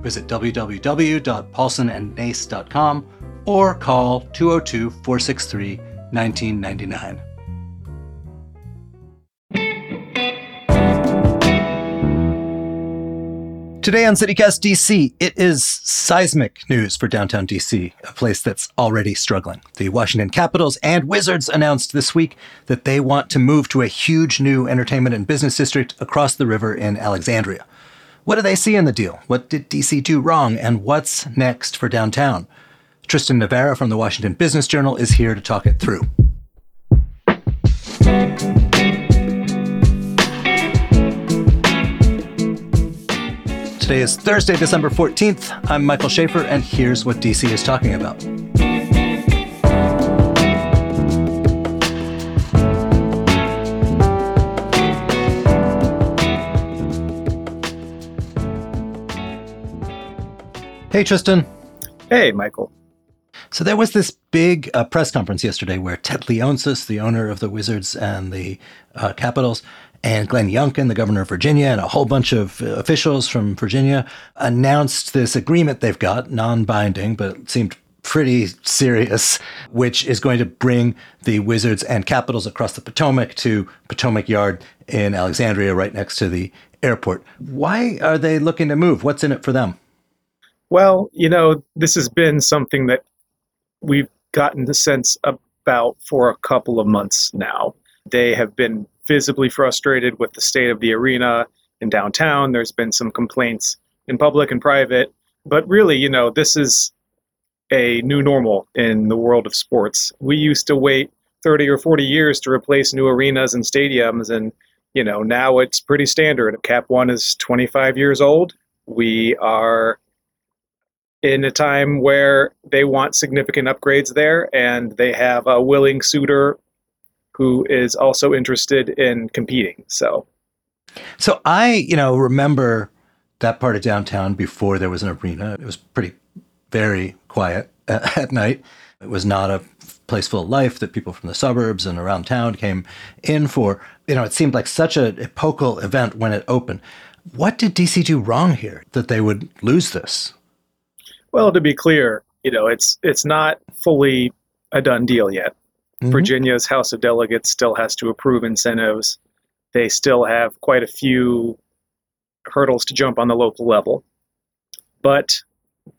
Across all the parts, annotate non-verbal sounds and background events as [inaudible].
Visit www.paulsonandnace.com or call 202 463 1999. Today on CityCast DC, it is seismic news for downtown DC, a place that's already struggling. The Washington Capitals and Wizards announced this week that they want to move to a huge new entertainment and business district across the river in Alexandria. What do they see in the deal? What did DC do wrong? And what's next for downtown? Tristan Navera from the Washington Business Journal is here to talk it through. Today is Thursday, December 14th. I'm Michael Schaefer, and here's what DC is talking about. Hey, Tristan. Hey, Michael. So there was this big uh, press conference yesterday where Ted Leonsis, the owner of the Wizards and the uh, Capitals, and Glenn Youngkin, the governor of Virginia, and a whole bunch of uh, officials from Virginia announced this agreement they've got, non-binding, but it seemed pretty serious, which is going to bring the Wizards and Capitals across the Potomac to Potomac Yard in Alexandria, right next to the airport. Why are they looking to move? What's in it for them? Well, you know, this has been something that we've gotten the sense about for a couple of months now. They have been visibly frustrated with the state of the arena in downtown. There's been some complaints in public and private. But really, you know, this is a new normal in the world of sports. We used to wait 30 or 40 years to replace new arenas and stadiums. And, you know, now it's pretty standard. Cap One is 25 years old. We are in a time where they want significant upgrades there and they have a willing suitor who is also interested in competing. So, so I, you know, remember that part of downtown before there was an arena. It was pretty, very quiet [laughs] at night. It was not a place full of life that people from the suburbs and around town came in for. You know, it seemed like such an epochal event when it opened. What did DC do wrong here that they would lose this? Well, to be clear, you know, it's it's not fully a done deal yet. Mm-hmm. Virginia's House of Delegates still has to approve incentives. They still have quite a few hurdles to jump on the local level. But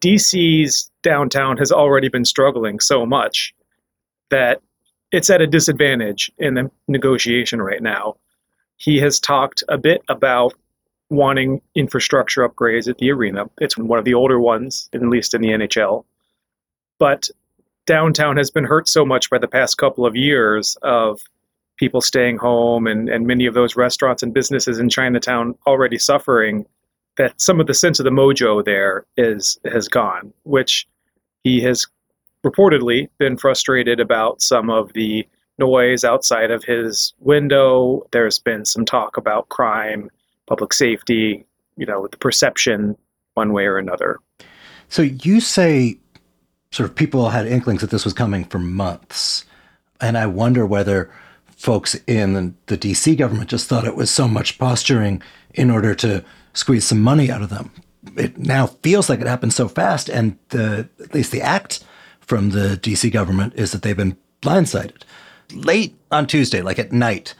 DC's downtown has already been struggling so much that it's at a disadvantage in the negotiation right now. He has talked a bit about wanting infrastructure upgrades at the arena. It's one of the older ones, at least in the NHL. But downtown has been hurt so much by the past couple of years of people staying home and, and many of those restaurants and businesses in Chinatown already suffering that some of the sense of the mojo there is has gone, which he has reportedly been frustrated about some of the noise outside of his window. There's been some talk about crime, public safety, you know, the perception one way or another. So you say sort of people had inklings that this was coming for months. And I wonder whether folks in the DC government just thought it was so much posturing in order to squeeze some money out of them. It now feels like it happened so fast, and the, at least the act from the DC government is that they've been blindsided. Late on Tuesday, like at night,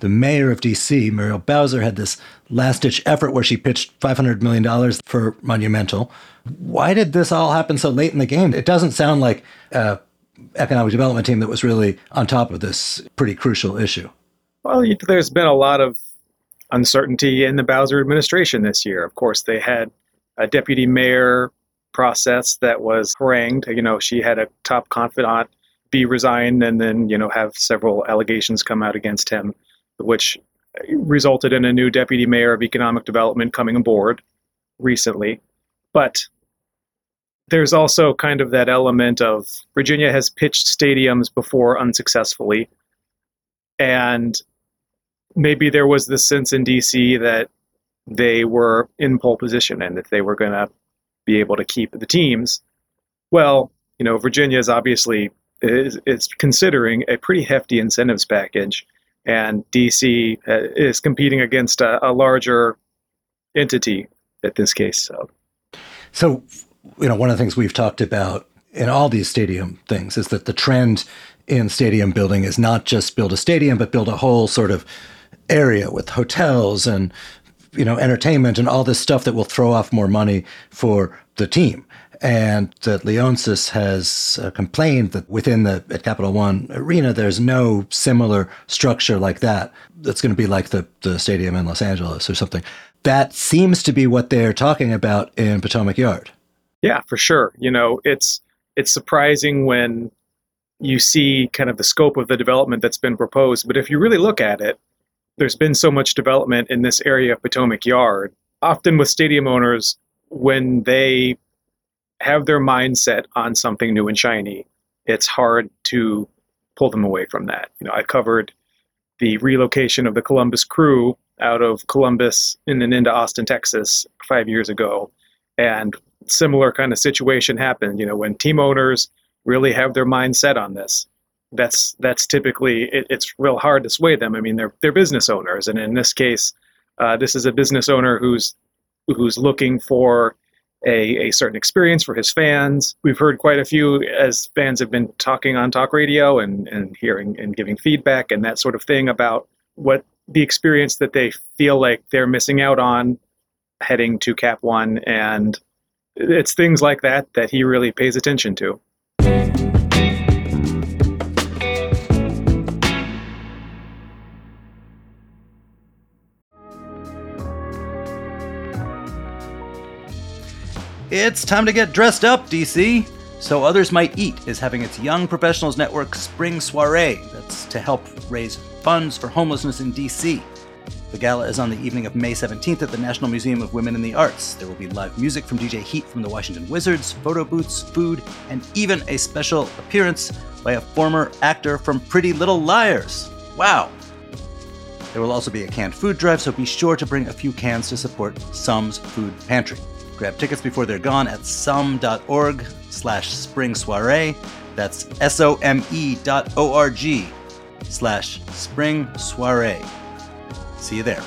the mayor of DC, Muriel Bowser, had this last ditch effort where she pitched $500 million for Monumental. Why did this all happen so late in the game? It doesn't sound like an economic development team that was really on top of this pretty crucial issue. Well, there's been a lot of uncertainty in the Bowser administration this year. Of course, they had a deputy mayor process that was harangued. You know, she had a top confidant be resigned and then, you know, have several allegations come out against him, which resulted in a new deputy mayor of economic development coming aboard recently. But there's also kind of that element of Virginia has pitched stadiums before unsuccessfully. And maybe there was this sense in DC that they were in pole position and that they were going to be able to keep the teams. Well, you know, Virginia is obviously is, is considering a pretty hefty incentives package, and DC uh, is competing against a, a larger entity at this case. So. so, you know, one of the things we've talked about in all these stadium things is that the trend in stadium building is not just build a stadium, but build a whole sort of area with hotels and you know entertainment and all this stuff that will throw off more money for the team and that Leonsis has uh, complained that within the at Capital One arena, there's no similar structure like that. That's going to be like the the stadium in Los Angeles or something. That seems to be what they're talking about in Potomac Yard. Yeah, for sure. You know, it's it's surprising when you see kind of the scope of the development that's been proposed. But if you really look at it, there's been so much development in this area of Potomac Yard. Often with stadium owners, when they have their mindset on something new and shiny, it's hard to pull them away from that. You know, I covered the relocation of the Columbus crew out of Columbus and then into Austin, Texas five years ago. And similar kind of situation happened, you know, when team owners really have their mindset on this. That's that's typically it, it's real hard to sway them. I mean, they're they're business owners, and in this case, uh, this is a business owner who's who's looking for a, a certain experience for his fans. We've heard quite a few as fans have been talking on talk radio and, and hearing and giving feedback and that sort of thing about what the experience that they feel like they're missing out on heading to Cap One. And it's things like that that he really pays attention to. It's time to get dressed up, DC. So Others Might Eat is having its Young Professionals Network Spring Soiree. That's to help raise funds for homelessness in DC. The gala is on the evening of May 17th at the National Museum of Women in the Arts. There will be live music from DJ Heat from the Washington Wizards, photo booths, food, and even a special appearance by a former actor from Pretty Little Liars. Wow! There will also be a canned food drive, so be sure to bring a few cans to support SOME's Food Pantry. Grab tickets before they're gone at some.org slash spring soiree. That's S-O-M-E dot O-R-G slash spring soiree. See you there.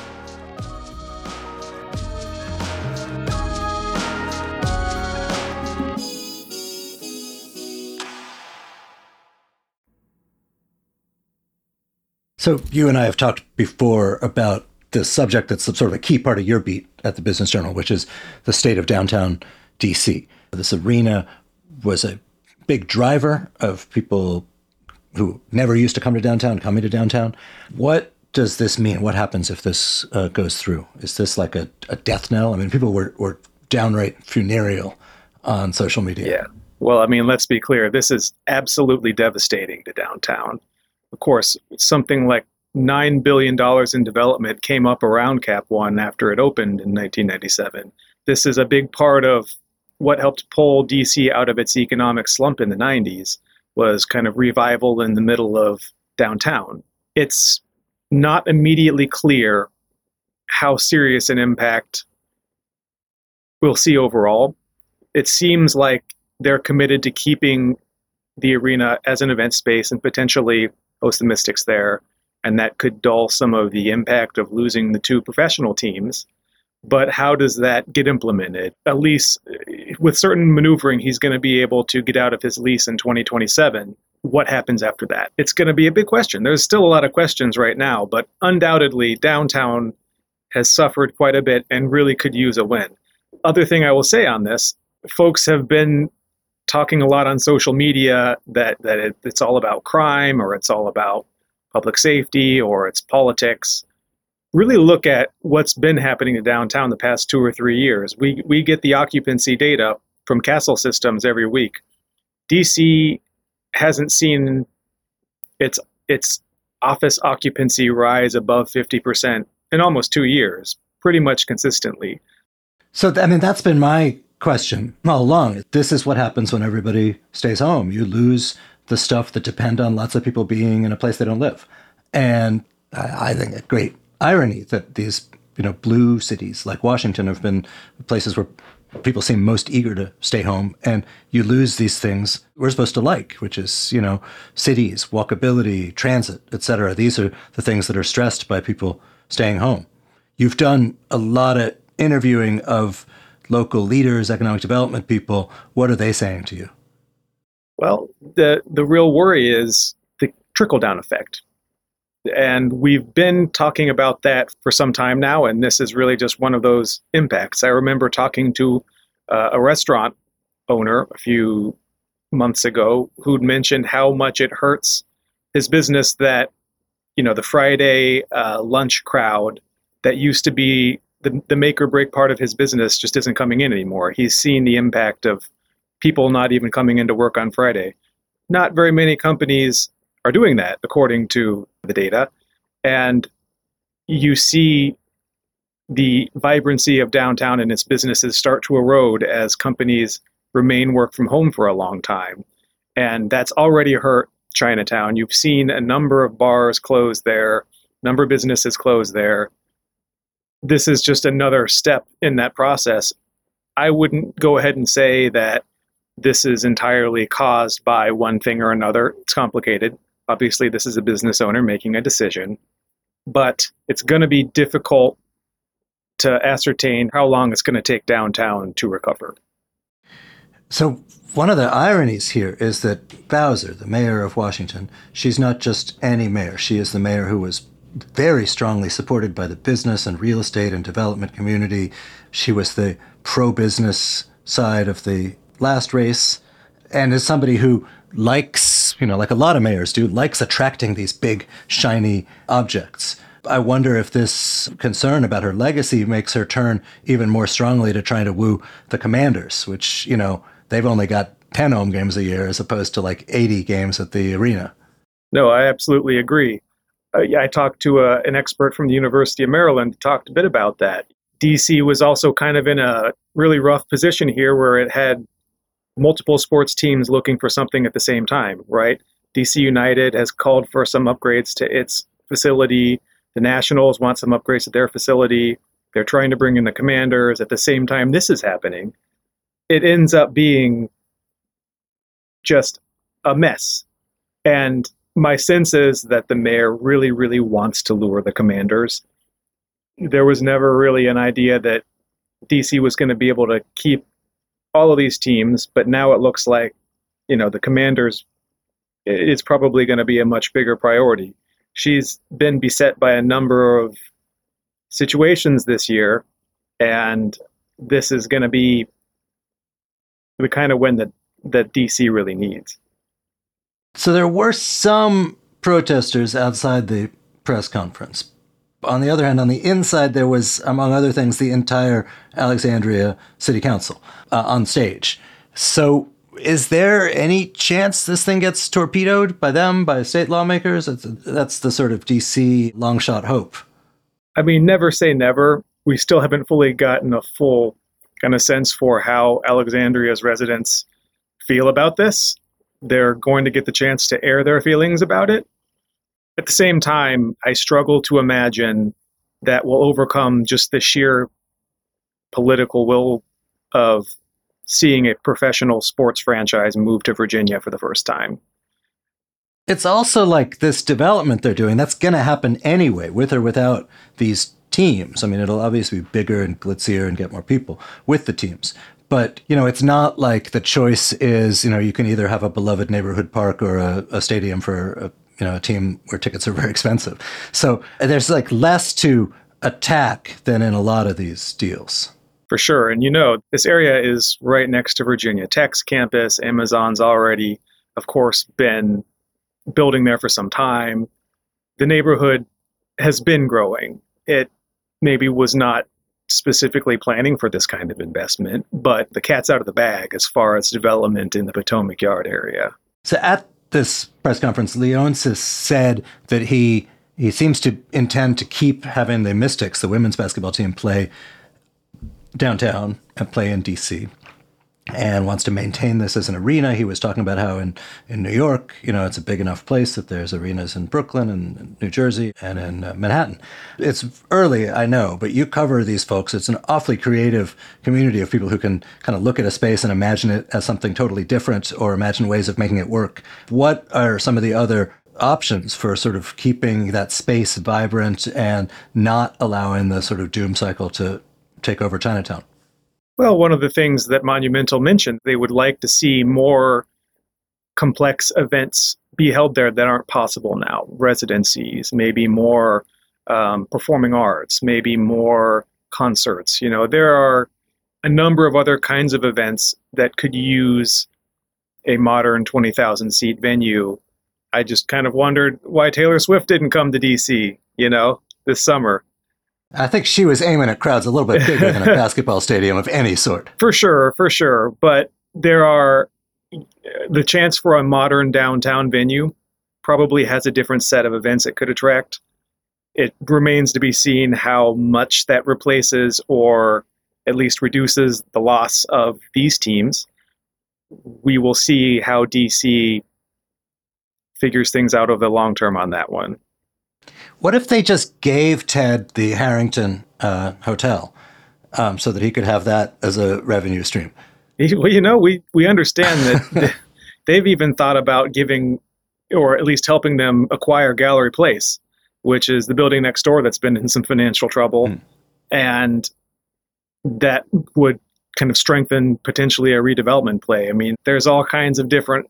So you and I have talked before about the subject that's sort of a key part of your beat at the Business Journal, which is the state of downtown DC. This arena was a big driver of people who never used to come to downtown coming to downtown. What does this mean? What happens if this uh, goes through? Is this like a, a death knell? I mean, people were, were downright funereal on social media. Yeah. Well, I mean, let's be clear. This is absolutely devastating to downtown. Of course, something like $9 billion in development came up around Cap One after it opened in 1997. This is a big part of what helped pull DC out of its economic slump in the 90s was kind of revival in the middle of downtown. It's not immediately clear how serious an impact we'll see overall. It seems like they're committed to keeping the arena as an event space and potentially host the Mystics there and that could dull some of the impact of losing the two professional teams. But how does that get implemented? At least eh, with certain maneuvering, he's going to be able to get out of his lease in 2027. What happens after that? It's going to be a big question. There's still a lot of questions right now, but undoubtedly, downtown has suffered quite a bit and really could use a win. Other thing I will say on this folks have been talking a lot on social media that, that it, it's all about crime or it's all about public safety or it's politics. Really look at what's been happening to downtown the past two or three years. We, we get the occupancy data from Kastle Systems every week. DC hasn't seen its its office occupancy rise above 50% in almost two years, pretty much consistently. So, I mean, that's been my question all along. This is what happens when everybody stays home. You lose the stuff that depend on lots of people being in a place they don't live. And I, I think a great irony that these you know blue cities like Washington have been places where people seem most eager to stay home. And you lose these things we're supposed to like which is you know cities walkability transit etc these are the things that are stressed by people staying home. You've done a lot of interviewing of local leaders economic development people. What are they saying to you well the the real worry is the trickle down effect and we've been talking about that for some time now, and this is really just one of those impacts. I remember talking to uh, a restaurant owner a few months ago who'd mentioned how much it hurts his business that, you know, the Friday uh, lunch crowd that used to be the, the make or break part of his business just isn't coming in anymore. He's seen the impact of people not even coming into work on Friday. Not very many companies are doing that according to the data. And you see the vibrancy of downtown and its businesses start to erode as companies remain work from home for a long time. And that's already hurt Chinatown. You've seen a number of bars close there, number of businesses close there. This is just another step in that process. I wouldn't go ahead and say that this is entirely caused by one thing or another. It's complicated. Obviously, this is a business owner making a decision, but it's going to be difficult to ascertain how long it's going to take downtown to recover. So, one of the ironies here is that Bowser, the mayor of Washington, she's not just any mayor. She is the mayor who was very strongly supported by the business and real estate and development community. She was the pro business side of the last race and is somebody who likes, you know, like a lot of mayors do, likes attracting these big, shiny objects. I wonder if this concern about her legacy makes her turn even more strongly to trying to woo the commanders, which, you know, they've only got 10 home games a year as opposed to like 80 games at the arena. No, I absolutely agree. Uh, I talked to a, uh, an expert from the University of Maryland, talked a bit about that. DC was also kind of in a really rough position here where it had multiple sports teams looking for something at the same time, right? DC United has called for some upgrades to its facility. The Nationals want some upgrades to their facility. They're trying to bring in the commanders at the same time this is happening. It ends up being just a mess. And my sense is that the mayor really, really wants to lure the commanders. There was never really an idea that DC was going to be able to keep all of these teams, but now it looks like, you know, the commanders it's probably going to be a much bigger priority. She's been beset by a number of situations this year, and this is going to be the kind of win that, that DC really needs. So there were some protesters outside the press conference, on the other hand, on the inside, there was, among other things, the entire Alexandria City Council uh, on stage. So, is there any chance this thing gets torpedoed by them, by state lawmakers? That's, that's the sort of DC long shot hope. I mean, never say never. We still haven't fully gotten a full kind of sense for how Alexandria's residents feel about this. They're going to get the chance to air their feelings about it. At the same time, I struggle to imagine that will overcome just the sheer political will of seeing a professional sports franchise move to Virginia for the first time. It's also like this development they're doing, that's going to happen anyway, with or without these teams. I mean, it'll obviously be bigger and glitzier and get more people with the teams. But, you know, it's not like the choice is, you know, you can either have a beloved neighborhood park or a, a stadium for a you know a team where tickets are [laughs] very expensive. So there's like less to attack than in a lot of these deals. For sure, and you know this area is right next to Virginia Tech's campus. Amazon's already, of course, been building there for some time. The neighborhood has been growing. It maybe was not specifically planning for this kind of investment, but the cat's out of the bag as far as development in the Potomac Yard area. So at this press conference, Leonsis said that he he seems to intend to keep having the Mystics, the women's basketball team, play downtown and play in DC. And wants to maintain this as an arena. He was talking about how in, in New York, you know, it's a big enough place that there's arenas in Brooklyn and New Jersey and in uh, Manhattan. It's early, I know, but you cover these folks. It's an awfully creative community of people who can kind of look at a space and imagine it as something totally different or imagine ways of making it work. What are some of the other options for sort of keeping that space vibrant and not allowing the sort of doom cycle to take over Chinatown? Well, one of the things that Monumental mentioned, they would like to see more complex events be held there that aren't possible now. Residencies, maybe more um, performing arts, maybe more concerts. You know, there are a number of other kinds of events that could use a modern 20,000 seat venue. I just kind of wondered why Taylor Swift didn't come to DC, you know, this summer. I think she was aiming at crowds a little bit bigger than a [laughs] basketball stadium of any sort. For sure, for sure. But there are the chance for a modern downtown venue probably has a different set of events it could attract. It remains to be seen how much that replaces or at least reduces the loss of these teams. We will see how DC figures things out over the long term on that one. What if they just gave Ted the Harrington uh, Hotel um, so that he could have that as a revenue stream? [laughs] Well, you know, we, we understand that [laughs] they've even thought about giving, or at least helping them acquire Gallery Place, which is the building next door that's been in some financial trouble. Mm. And that would kind of strengthen potentially a redevelopment play. I mean, there's all kinds of different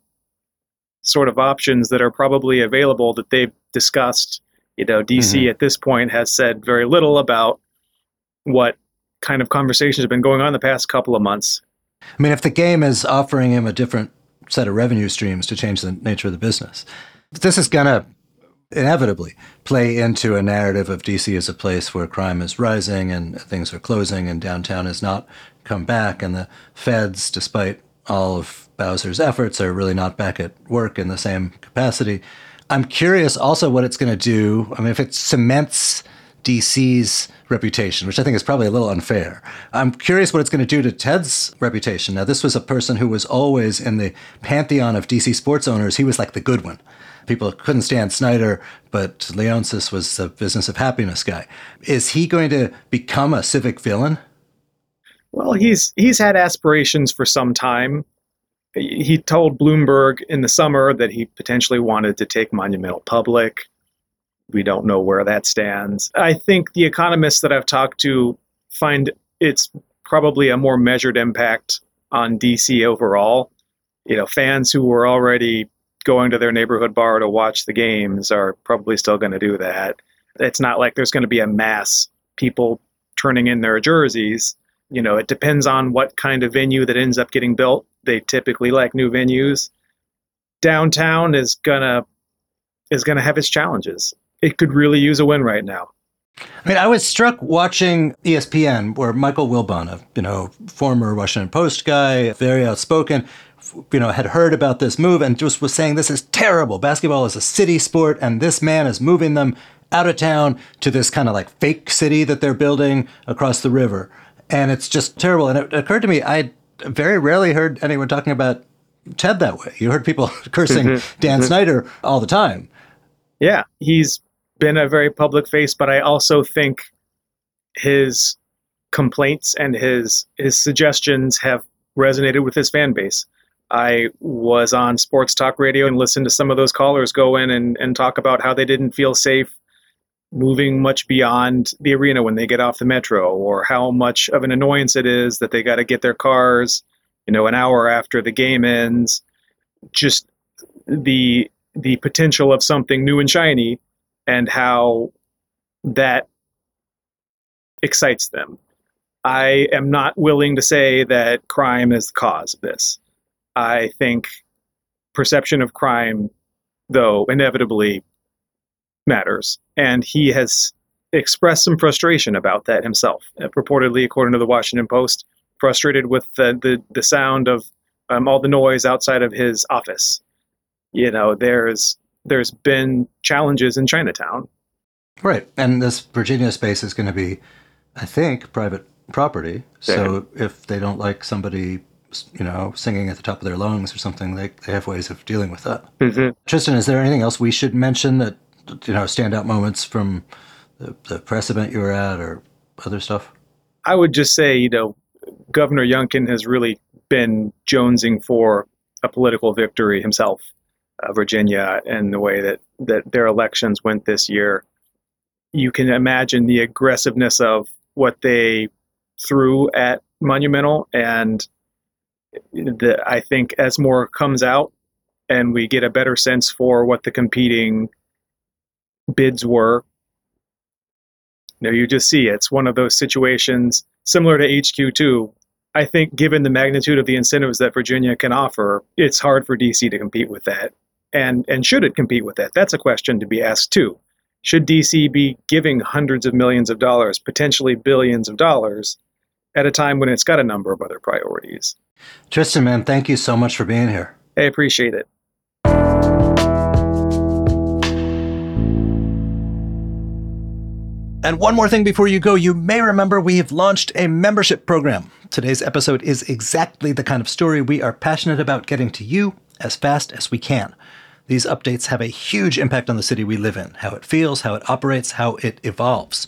sort of options that are probably available that they've discussed you know, DC mm-hmm. at this point has said very little about what kind of conversations have been going on the past couple of months. I mean, if the game is offering him a different set of revenue streams to change the nature of the business, this is going to inevitably play into a narrative of DC as a place where crime is rising and things are closing and downtown has not come back. And the feds, despite all of Bowser's efforts, are really not back at work in the same capacity. I'm curious also what it's going to do. I mean, if it cements DC's reputation, which I think is probably a little unfair. I'm curious what it's going to do to Ted's reputation. Now, this was a person who was always in the pantheon of DC sports owners. He was like the good one. People couldn't stand Snyder, but Leonsis was the business of happiness guy. Is he going to become a civic villain? Well, he's he's had aspirations for some time he told Bloomberg in the summer that he potentially wanted to take Monumental public. We don't know where that stands. I think the economists that I've talked to find it's probably a more measured impact on DC overall. You know, fans who were already going to their neighborhood bar to watch the games are probably still going to do that. It's not like there's going to be a mass people turning in their jerseys. You know, it depends on what kind of venue that ends up getting built they typically like new venues. Downtown is gonna is gonna have its challenges. It could really use a win right now. I mean, I was struck watching ESPN, where Michael Wilbon, a you know former Washington Post guy, very outspoken, you know, had heard about this move and just was saying this is terrible. Basketball is a city sport, and this man is moving them out of town to this kind of like fake city that they're building across the river, and it's just terrible. And it occurred to me, I very rarely heard anyone talking about Ted that way. You heard people [laughs] cursing mm-hmm. Dan mm-hmm. Snyder all the time. Yeah, he's been a very public face, but I also think his complaints and his his suggestions have resonated with his fan base. I was on sports talk radio and listened to some of those callers go in and, and talk about how they didn't feel safe moving much beyond the arena when they get off the metro or how much of an annoyance it is that they got to get their cars you know an hour after the game ends. Just the the potential of something new and shiny and how that excites them. I am not willing to say that crime is the cause of this. I think perception of crime though inevitably matters. And he has expressed some frustration about that himself. Uh, purportedly, according to the Washington Post, frustrated with the, the, the sound of um, all the noise outside of his office. You know, there's there's been challenges in Chinatown. Right. And this Virginia space is going to be, I think, private property. So if they don't like somebody you know, singing at the top of their lungs or something. They, they have ways of dealing with that. Mm-hmm. Tristan, is there anything else we should mention that, you know, standout moments from the, the press event you were at or other stuff? I would just say, you know, Governor Youngkin has really been jonesing for a political victory himself, uh, Virginia, and the way that, that their elections went this year. You can imagine the aggressiveness of what they threw at Monumental, and the, I think as more comes out and we get a better sense for what the competing bids were, you know, you just see it's one of those situations similar to HQ2. I think, given the magnitude of the incentives that Virginia can offer, it's hard for DC to compete with that. And and should it compete with that? That's a question to be asked too. Should DC be giving hundreds of millions of dollars, potentially billions of dollars, at a time when it's got a number of other priorities? Tristan, man, thank you so much for being here. I appreciate it. And one more thing before you go, you may remember we have launched a membership program. Today's episode is exactly the kind of story we are passionate about getting to you as fast as we can. These updates have a huge impact on the city we live in, how it feels, how it operates, how it evolves.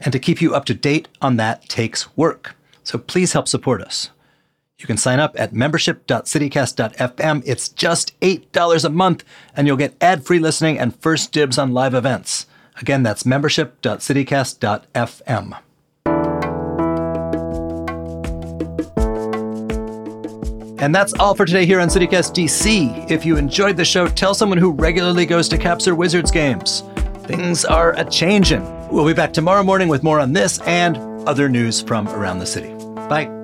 And to keep you up to date on that takes work. So please help support us. You can sign up at membership.citycast.fm. It's just $8 a month, and you'll get ad free listening and first dibs on live events. Again, that's membership.citycast.fm. And that's all for today here on CityCast DC. If you enjoyed the show, tell someone who regularly goes to Caps or Wizards games. Things are a changin'. We'll be back tomorrow morning with more on this and other news from around the city. Bye.